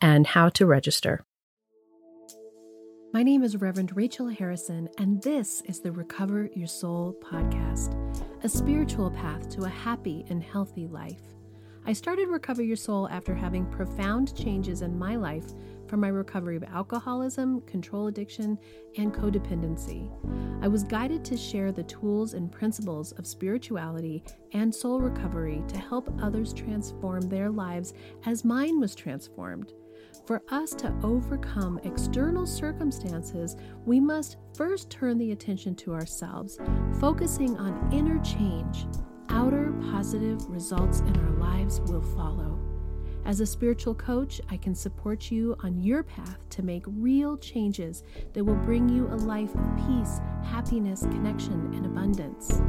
and how to register. My name is Reverend Rachel Harrison, and this is the Recover Your Soul podcast, a spiritual path to a happy and healthy life. I started Recover Your Soul after having profound changes in my life my recovery of alcoholism, control addiction, and codependency. I was guided to share the tools and principles of spirituality and soul recovery to help others transform their lives as mine was transformed. For us to overcome external circumstances, we must first turn the attention to ourselves, focusing on inner change outer positive results in our lives will follow. As a spiritual coach, I can support you on your path to make real changes that will bring you a life of peace, happiness, connection, and abundance.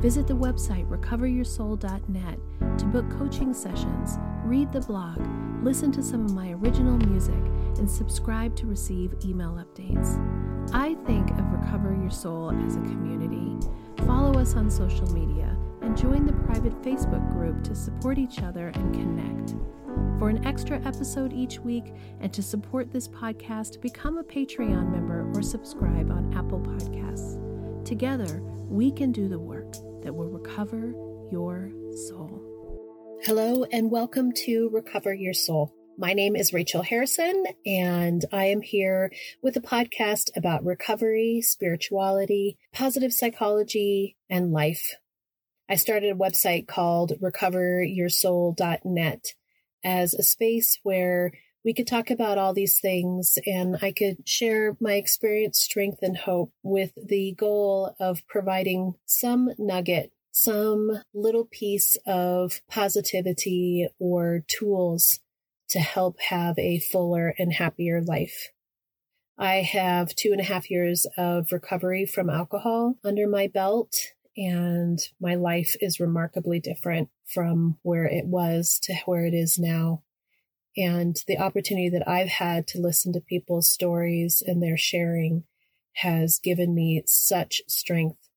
Visit the website recoveryoursoul.net to book coaching sessions, read the blog, listen to some of my original music, and subscribe to receive email updates. I think of Recover Your Soul as a community. Follow us on social media and join the private Facebook group to support each other and connect. For an extra episode each week and to support this podcast, become a Patreon member or subscribe on Apple Podcasts. Together, we can do the work that will recover your soul. Hello, and welcome to Recover Your Soul. My name is Rachel Harrison, and I am here with a podcast about recovery, spirituality, positive psychology, and life. I started a website called recoveryoursoul.net as a space where we could talk about all these things and I could share my experience, strength, and hope with the goal of providing some nugget, some little piece of positivity or tools to help have a fuller and happier life. I have two and a half years of recovery from alcohol under my belt and my life is remarkably different from where it was to where it is now. And the opportunity that I've had to listen to people's stories and their sharing has given me such strength.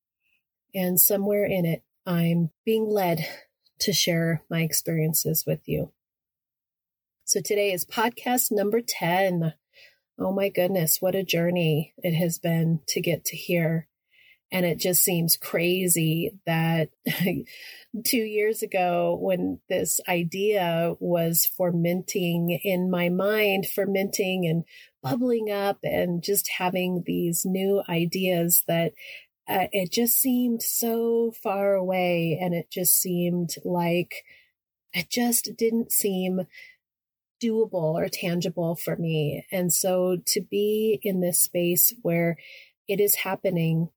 And somewhere in it, I'm being led to share my experiences with you. So today is podcast number 10. Oh my goodness, what a journey it has been to get to here. And it just seems crazy that two years ago, when this idea was fermenting in my mind, fermenting and bubbling up, and just having these new ideas that uh, it just seemed so far away. And it just seemed like it just didn't seem doable or tangible for me. And so to be in this space where it is happening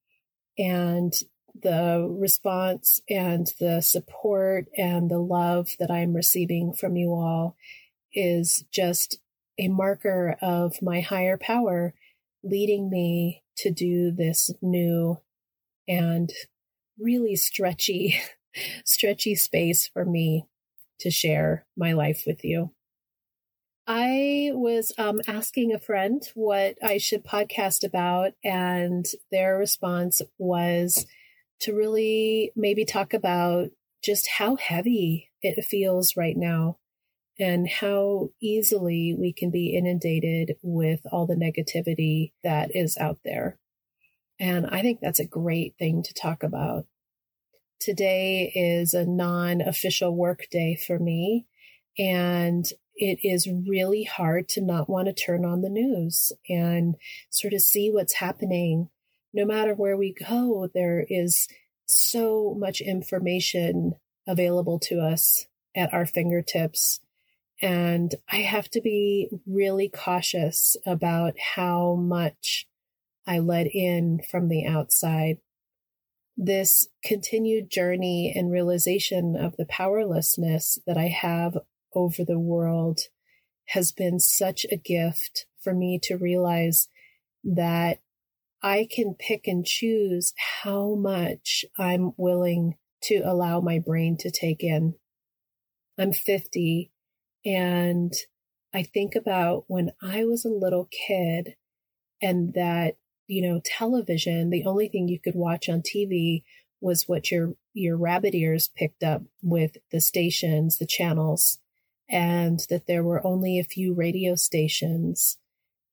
and the response and the support and the love that I'm receiving from you all is just a marker of my higher power leading me to do this new and really stretchy, stretchy space for me to share my life with you. I was um, asking a friend what I should podcast about, and their response was to really maybe talk about just how heavy it feels right now and how easily we can be inundated with all the negativity that is out there. And I think that's a great thing to talk about. Today is a non official work day for me. And it is really hard to not want to turn on the news and sort of see what's happening. No matter where we go, there is so much information available to us at our fingertips. And I have to be really cautious about how much I let in from the outside. This continued journey and realization of the powerlessness that I have over the world has been such a gift for me to realize that I can pick and choose how much I'm willing to allow my brain to take in. I'm 50 and I think about when I was a little kid and that, you know, television, the only thing you could watch on TV was what your, your rabbit ears picked up with the stations, the channels, and that there were only a few radio stations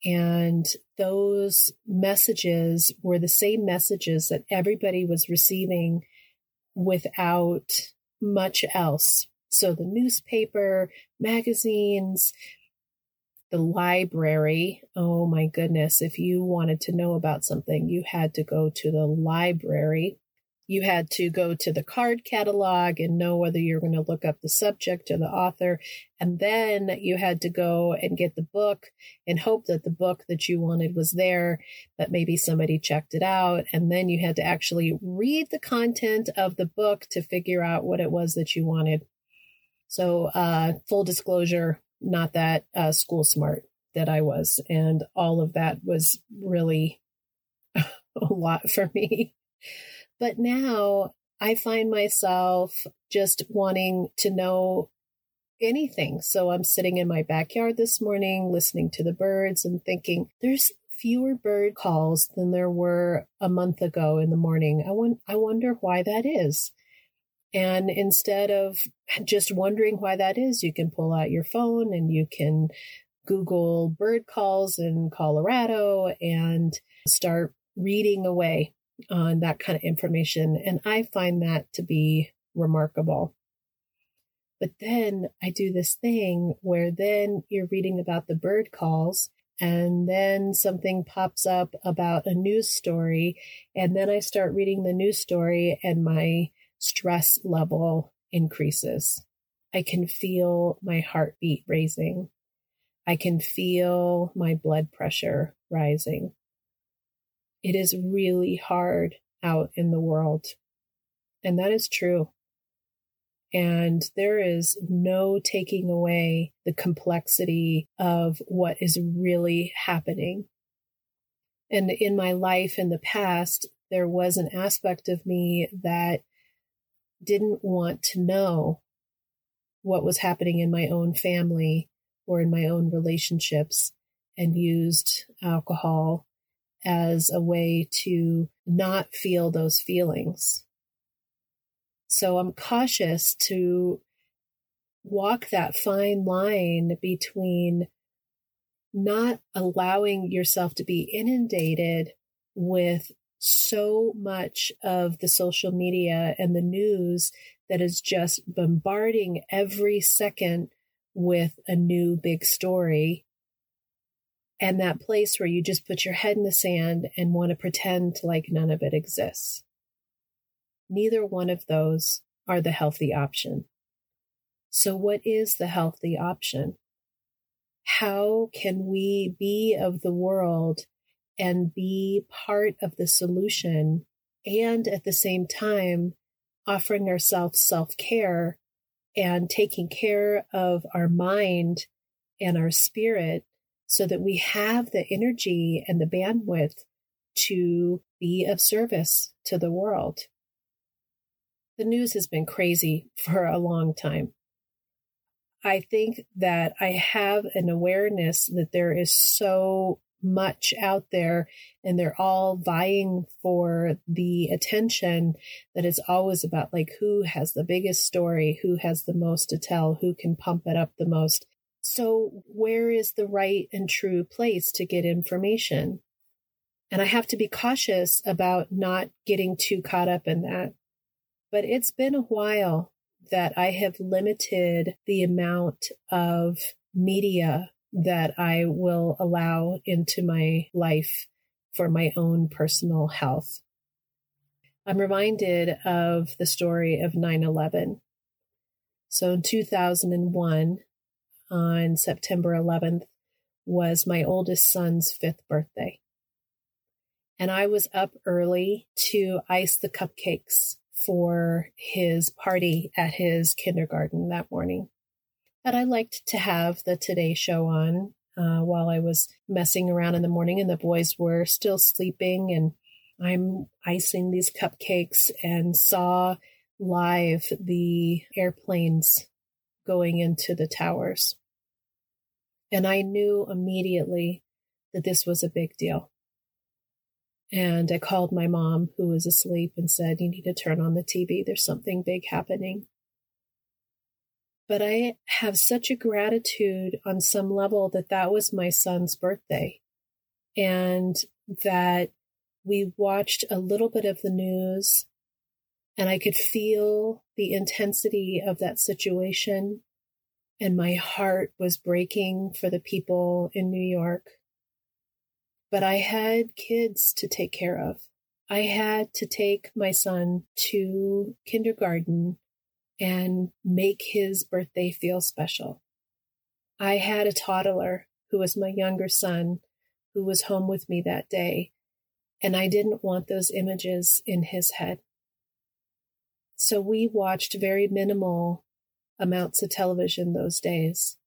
and those messages were the same messages that everybody was receiving without much else. So the newspaper, magazines, the library. Oh my goodness. If you wanted to know about something, you had to go to the library you had to go to the card catalog and know whether you're going to look up the subject or the author. And then you had to go and get the book and hope that the book that you wanted was there, but maybe somebody checked it out. And then you had to actually read the content of the book to figure out what it was that you wanted. So, uh, full disclosure, not that uh, school smart that I was. And all of that was really a lot for me. But now I find myself just wanting to know anything. So I'm sitting in my backyard this morning, listening to the birds and thinking there's fewer bird calls than there were a month ago in the morning. I want, I wonder why that is. And instead of just wondering why that is, you can pull out your phone and you can Google bird calls in Colorado and start reading away on that kind of information. And I find that to be remarkable. But then I do this thing where then you're reading about the bird calls and then something pops up about a news story. And then I start reading the news story and my stress level increases. I can feel my heartbeat raising. I can feel my blood pressure rising it is really hard out in the world. And that is true. And there is no taking away the complexity of what is really happening. And in my life in the past, there was an aspect of me that didn't want to know what was happening in my own family or in my own relationships and used alcohol as a way to not feel those feelings. So I'm cautious to walk that fine line between not allowing yourself to be inundated with so much of the social media and the news that is just bombarding every second with a new big story and that place where you just put your head in the sand and want to pretend like none of it exists. Neither one of those are the healthy option. So, what is the healthy option? How can we be of the world and be part of the solution and at the same time offering ourselves self care and taking care of our mind and our spirit so that we have the energy and the bandwidth to be of service to the world. The news has been crazy for a long time. I think that I have an awareness that there is so much out there and they're all vying for the attention that it's always about like who has the biggest story, who has the most to tell, who can pump it up the most. So, where is the right and true place to get information? And I have to be cautious about not getting too caught up in that. But it's been a while that I have limited the amount of media that I will allow into my life for my own personal health. I'm reminded of the story of 9 11 So in 2001, on September 11th, was my oldest son's fifth birthday. And I was up early to ice the cupcakes for his party at his kindergarten that morning. But I liked to have the Today Show on uh, while I was messing around in the morning, and the boys were still sleeping. And I'm icing these cupcakes and saw live the airplanes going into the towers. And I knew immediately that this was a big deal. And I called my mom, who was asleep, and said, You need to turn on the TV. There's something big happening. But I have such a gratitude on some level that that was my son's birthday and that we watched a little bit of the news and I could feel the intensity of that situation. And my heart was breaking for the people in New York. But I had kids to take care of. I had to take my son to kindergarten and make his birthday feel special. I had a toddler who was my younger son who was home with me that day, and I didn't want those images in his head. So we watched very minimal amounts of television those days.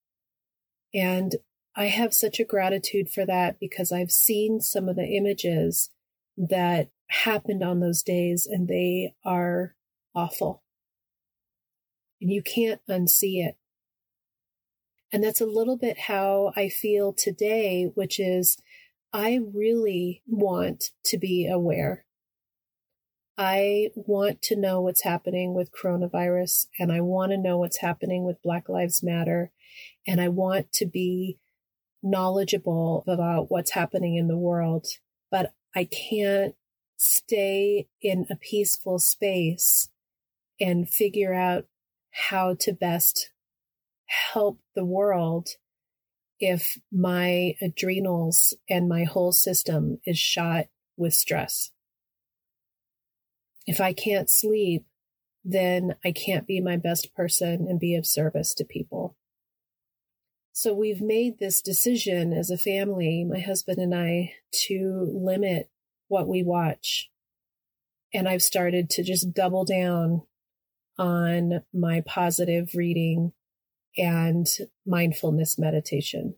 And I have such a gratitude for that because I've seen some of the images that happened on those days and they are awful and you can't unsee it. And that's a little bit how I feel today, which is I really want to be aware. I want to know what's happening with coronavirus and I want to know what's happening with Black Lives Matter. And I want to be knowledgeable about what's happening in the world, but I can't stay in a peaceful space and figure out how to best help the world if my adrenals and my whole system is shot with stress. If I can't sleep, then I can't be my best person and be of service to people. So we've made this decision as a family, my husband and I, to limit what we watch. And I've started to just double down on my positive reading and mindfulness meditation.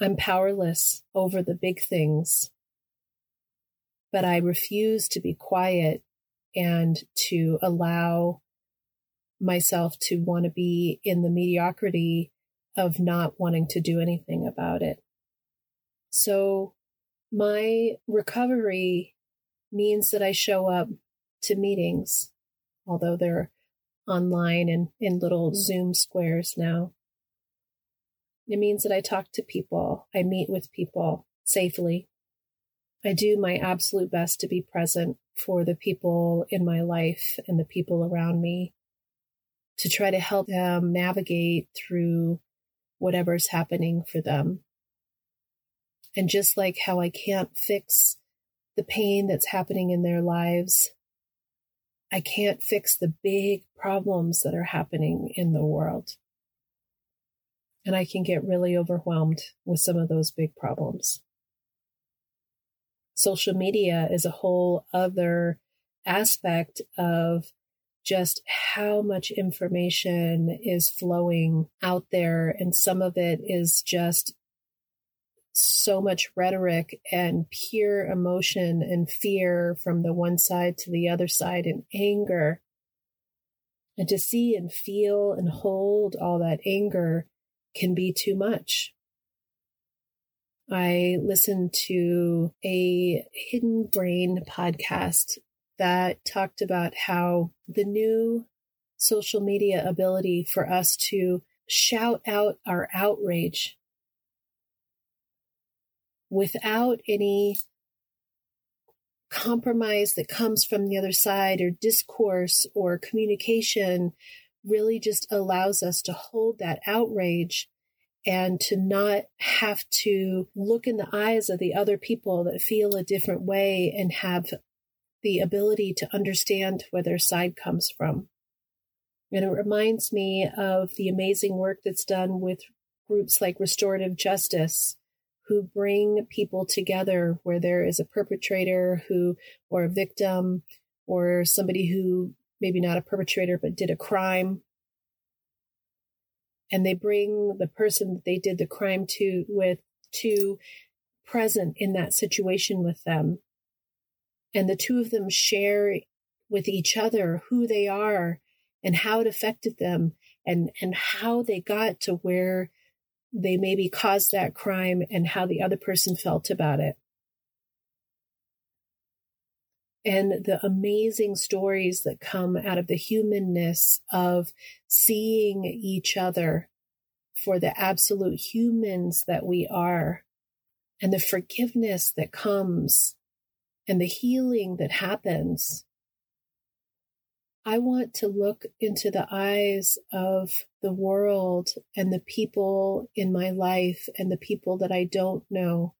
I'm powerless over the big things, but I refuse to be quiet and to allow myself to want to be in the mediocrity of not wanting to do anything about it. So my recovery means that I show up to meetings although they're online and in little Zoom squares now. It means that I talk to people, I meet with people safely. I do my absolute best to be present for the people in my life and the people around me to try to help them navigate through whatever's happening for them. And just like how I can't fix the pain that's happening in their lives, I can't fix the big problems that are happening in the world. And I can get really overwhelmed with some of those big problems. Social media is a whole other aspect of just how much information is flowing out there. And some of it is just so much rhetoric and pure emotion and fear from the one side to the other side and anger. And to see and feel and hold all that anger can be too much. I listened to a hidden brain podcast that talked about how the new social media ability for us to shout out our outrage without any compromise that comes from the other side or discourse or communication really just allows us to hold that outrage and to not have to look in the eyes of the other people that feel a different way and have the ability to understand where their side comes from. And it reminds me of the amazing work that's done with groups like Restorative Justice, who bring people together where there is a perpetrator who, or a victim, or somebody who maybe not a perpetrator but did a crime. And they bring the person that they did the crime to with to present in that situation with them. And the two of them share with each other who they are and how it affected them and, and how they got to where they maybe caused that crime and how the other person felt about it. And the amazing stories that come out of the humanness of seeing each other for the absolute humans that we are and the forgiveness that comes and the healing that happens. I want to look into the eyes of the world and the people in my life and the people that I don't know.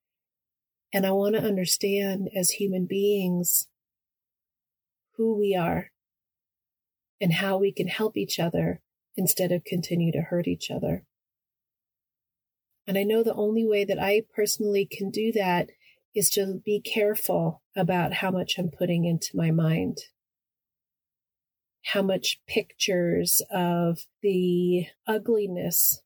And I want to understand as human beings who we are and how we can help each other instead of continue to hurt each other. And I know the only way that I personally can do that is to be careful about how much I'm putting into my mind. How much pictures of the ugliness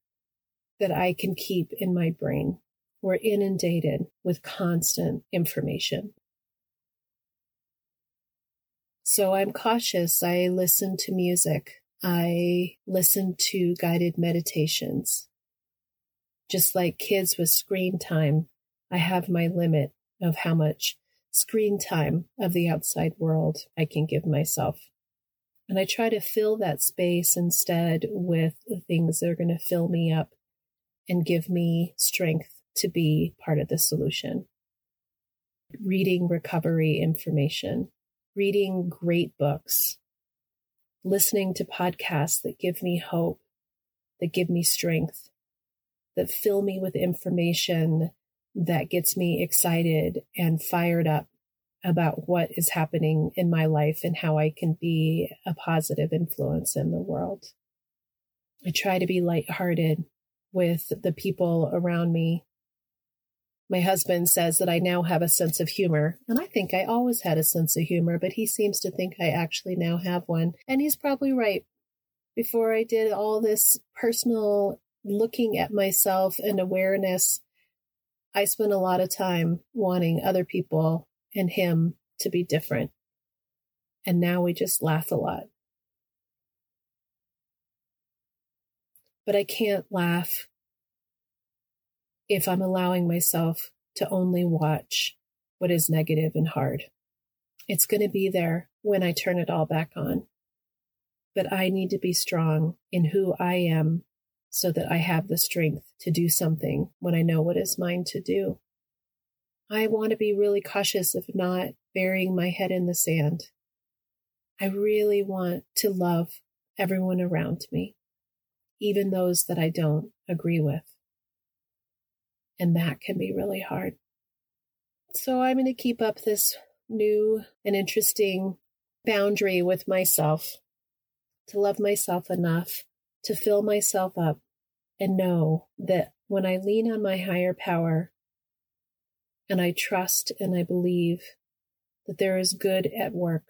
that I can keep in my brain. We're inundated with constant information. So I'm cautious. I listen to music. I listen to guided meditations. Just like kids with screen time, I have my limit of how much screen time of the outside world I can give myself. And I try to fill that space instead with the things that are going to fill me up and give me strength to be part of the solution. Reading recovery information, reading great books, listening to podcasts that give me hope, that give me strength, that fill me with information that gets me excited and fired up about what is happening in my life and how I can be a positive influence in the world. I try to be lighthearted with the people around me. My husband says that I now have a sense of humor, and I think I always had a sense of humor, but he seems to think I actually now have one. And he's probably right. Before I did all this personal looking at myself and awareness, I spent a lot of time wanting other people and him to be different. And now we just laugh a lot. But I can't laugh if I'm allowing myself to only watch what is negative and hard. It's going to be there when I turn it all back on. But I need to be strong in who I am so that I have the strength to do something when I know what is mine to do. I want to be really cautious of not burying my head in the sand. I really want to love everyone around me, even those that I don't agree with. And that can be really hard. So I'm going to keep up this new and interesting boundary with myself to love myself enough to fill myself up and know that when I lean on my higher power and I trust and I believe that there is good at work,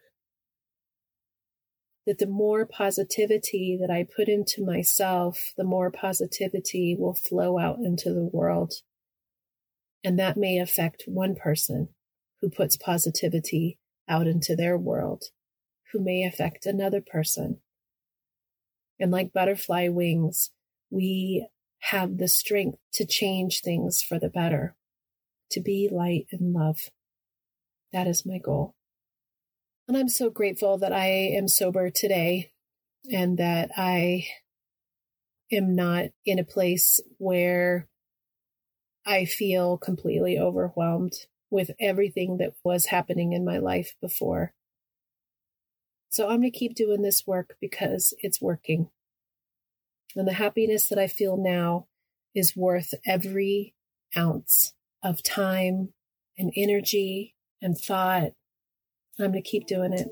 that the more positivity that I put into myself, the more positivity will flow out into the world. And that may affect one person who puts positivity out into their world, who may affect another person and like butterfly wings, we have the strength to change things for the better, to be light and love. That is my goal. And I'm so grateful that I am sober today and that I am not in a place where I feel completely overwhelmed with everything that was happening in my life before. So I'm going to keep doing this work because it's working. And the happiness that I feel now is worth every ounce of time and energy and thought. I'm going to keep doing it.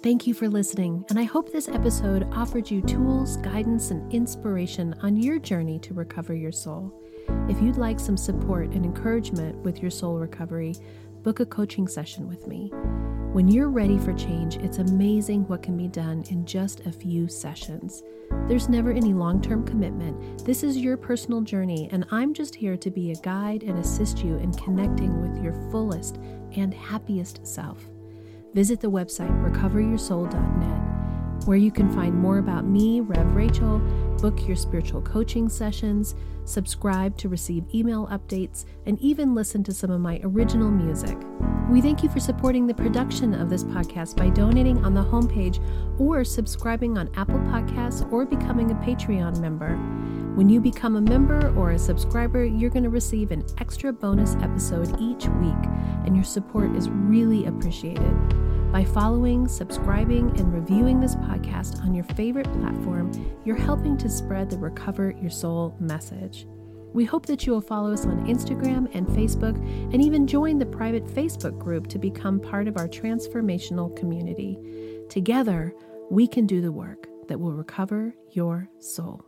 Thank you for listening, and I hope this episode offered you tools, guidance, and inspiration on your journey to recover your soul. If you'd like some support and encouragement with your soul recovery, book a coaching session with me. When you're ready for change, it's amazing what can be done in just a few sessions. There's never any long term commitment. This is your personal journey, and I'm just here to be a guide and assist you in connecting with your fullest and happiest self. Visit the website recoveryoursoul.net, where you can find more about me, Rev Rachel, book your spiritual coaching sessions, subscribe to receive email updates, and even listen to some of my original music. We thank you for supporting the production of this podcast by donating on the homepage or subscribing on Apple Podcasts or becoming a Patreon member. When you become a member or a subscriber, you're going to receive an extra bonus episode each week, and your support is really appreciated. By following, subscribing, and reviewing this podcast on your favorite platform, you're helping to spread the Recover Your Soul message. We hope that you will follow us on Instagram and Facebook and even join the private Facebook group to become part of our transformational community. Together, we can do the work that will recover your soul.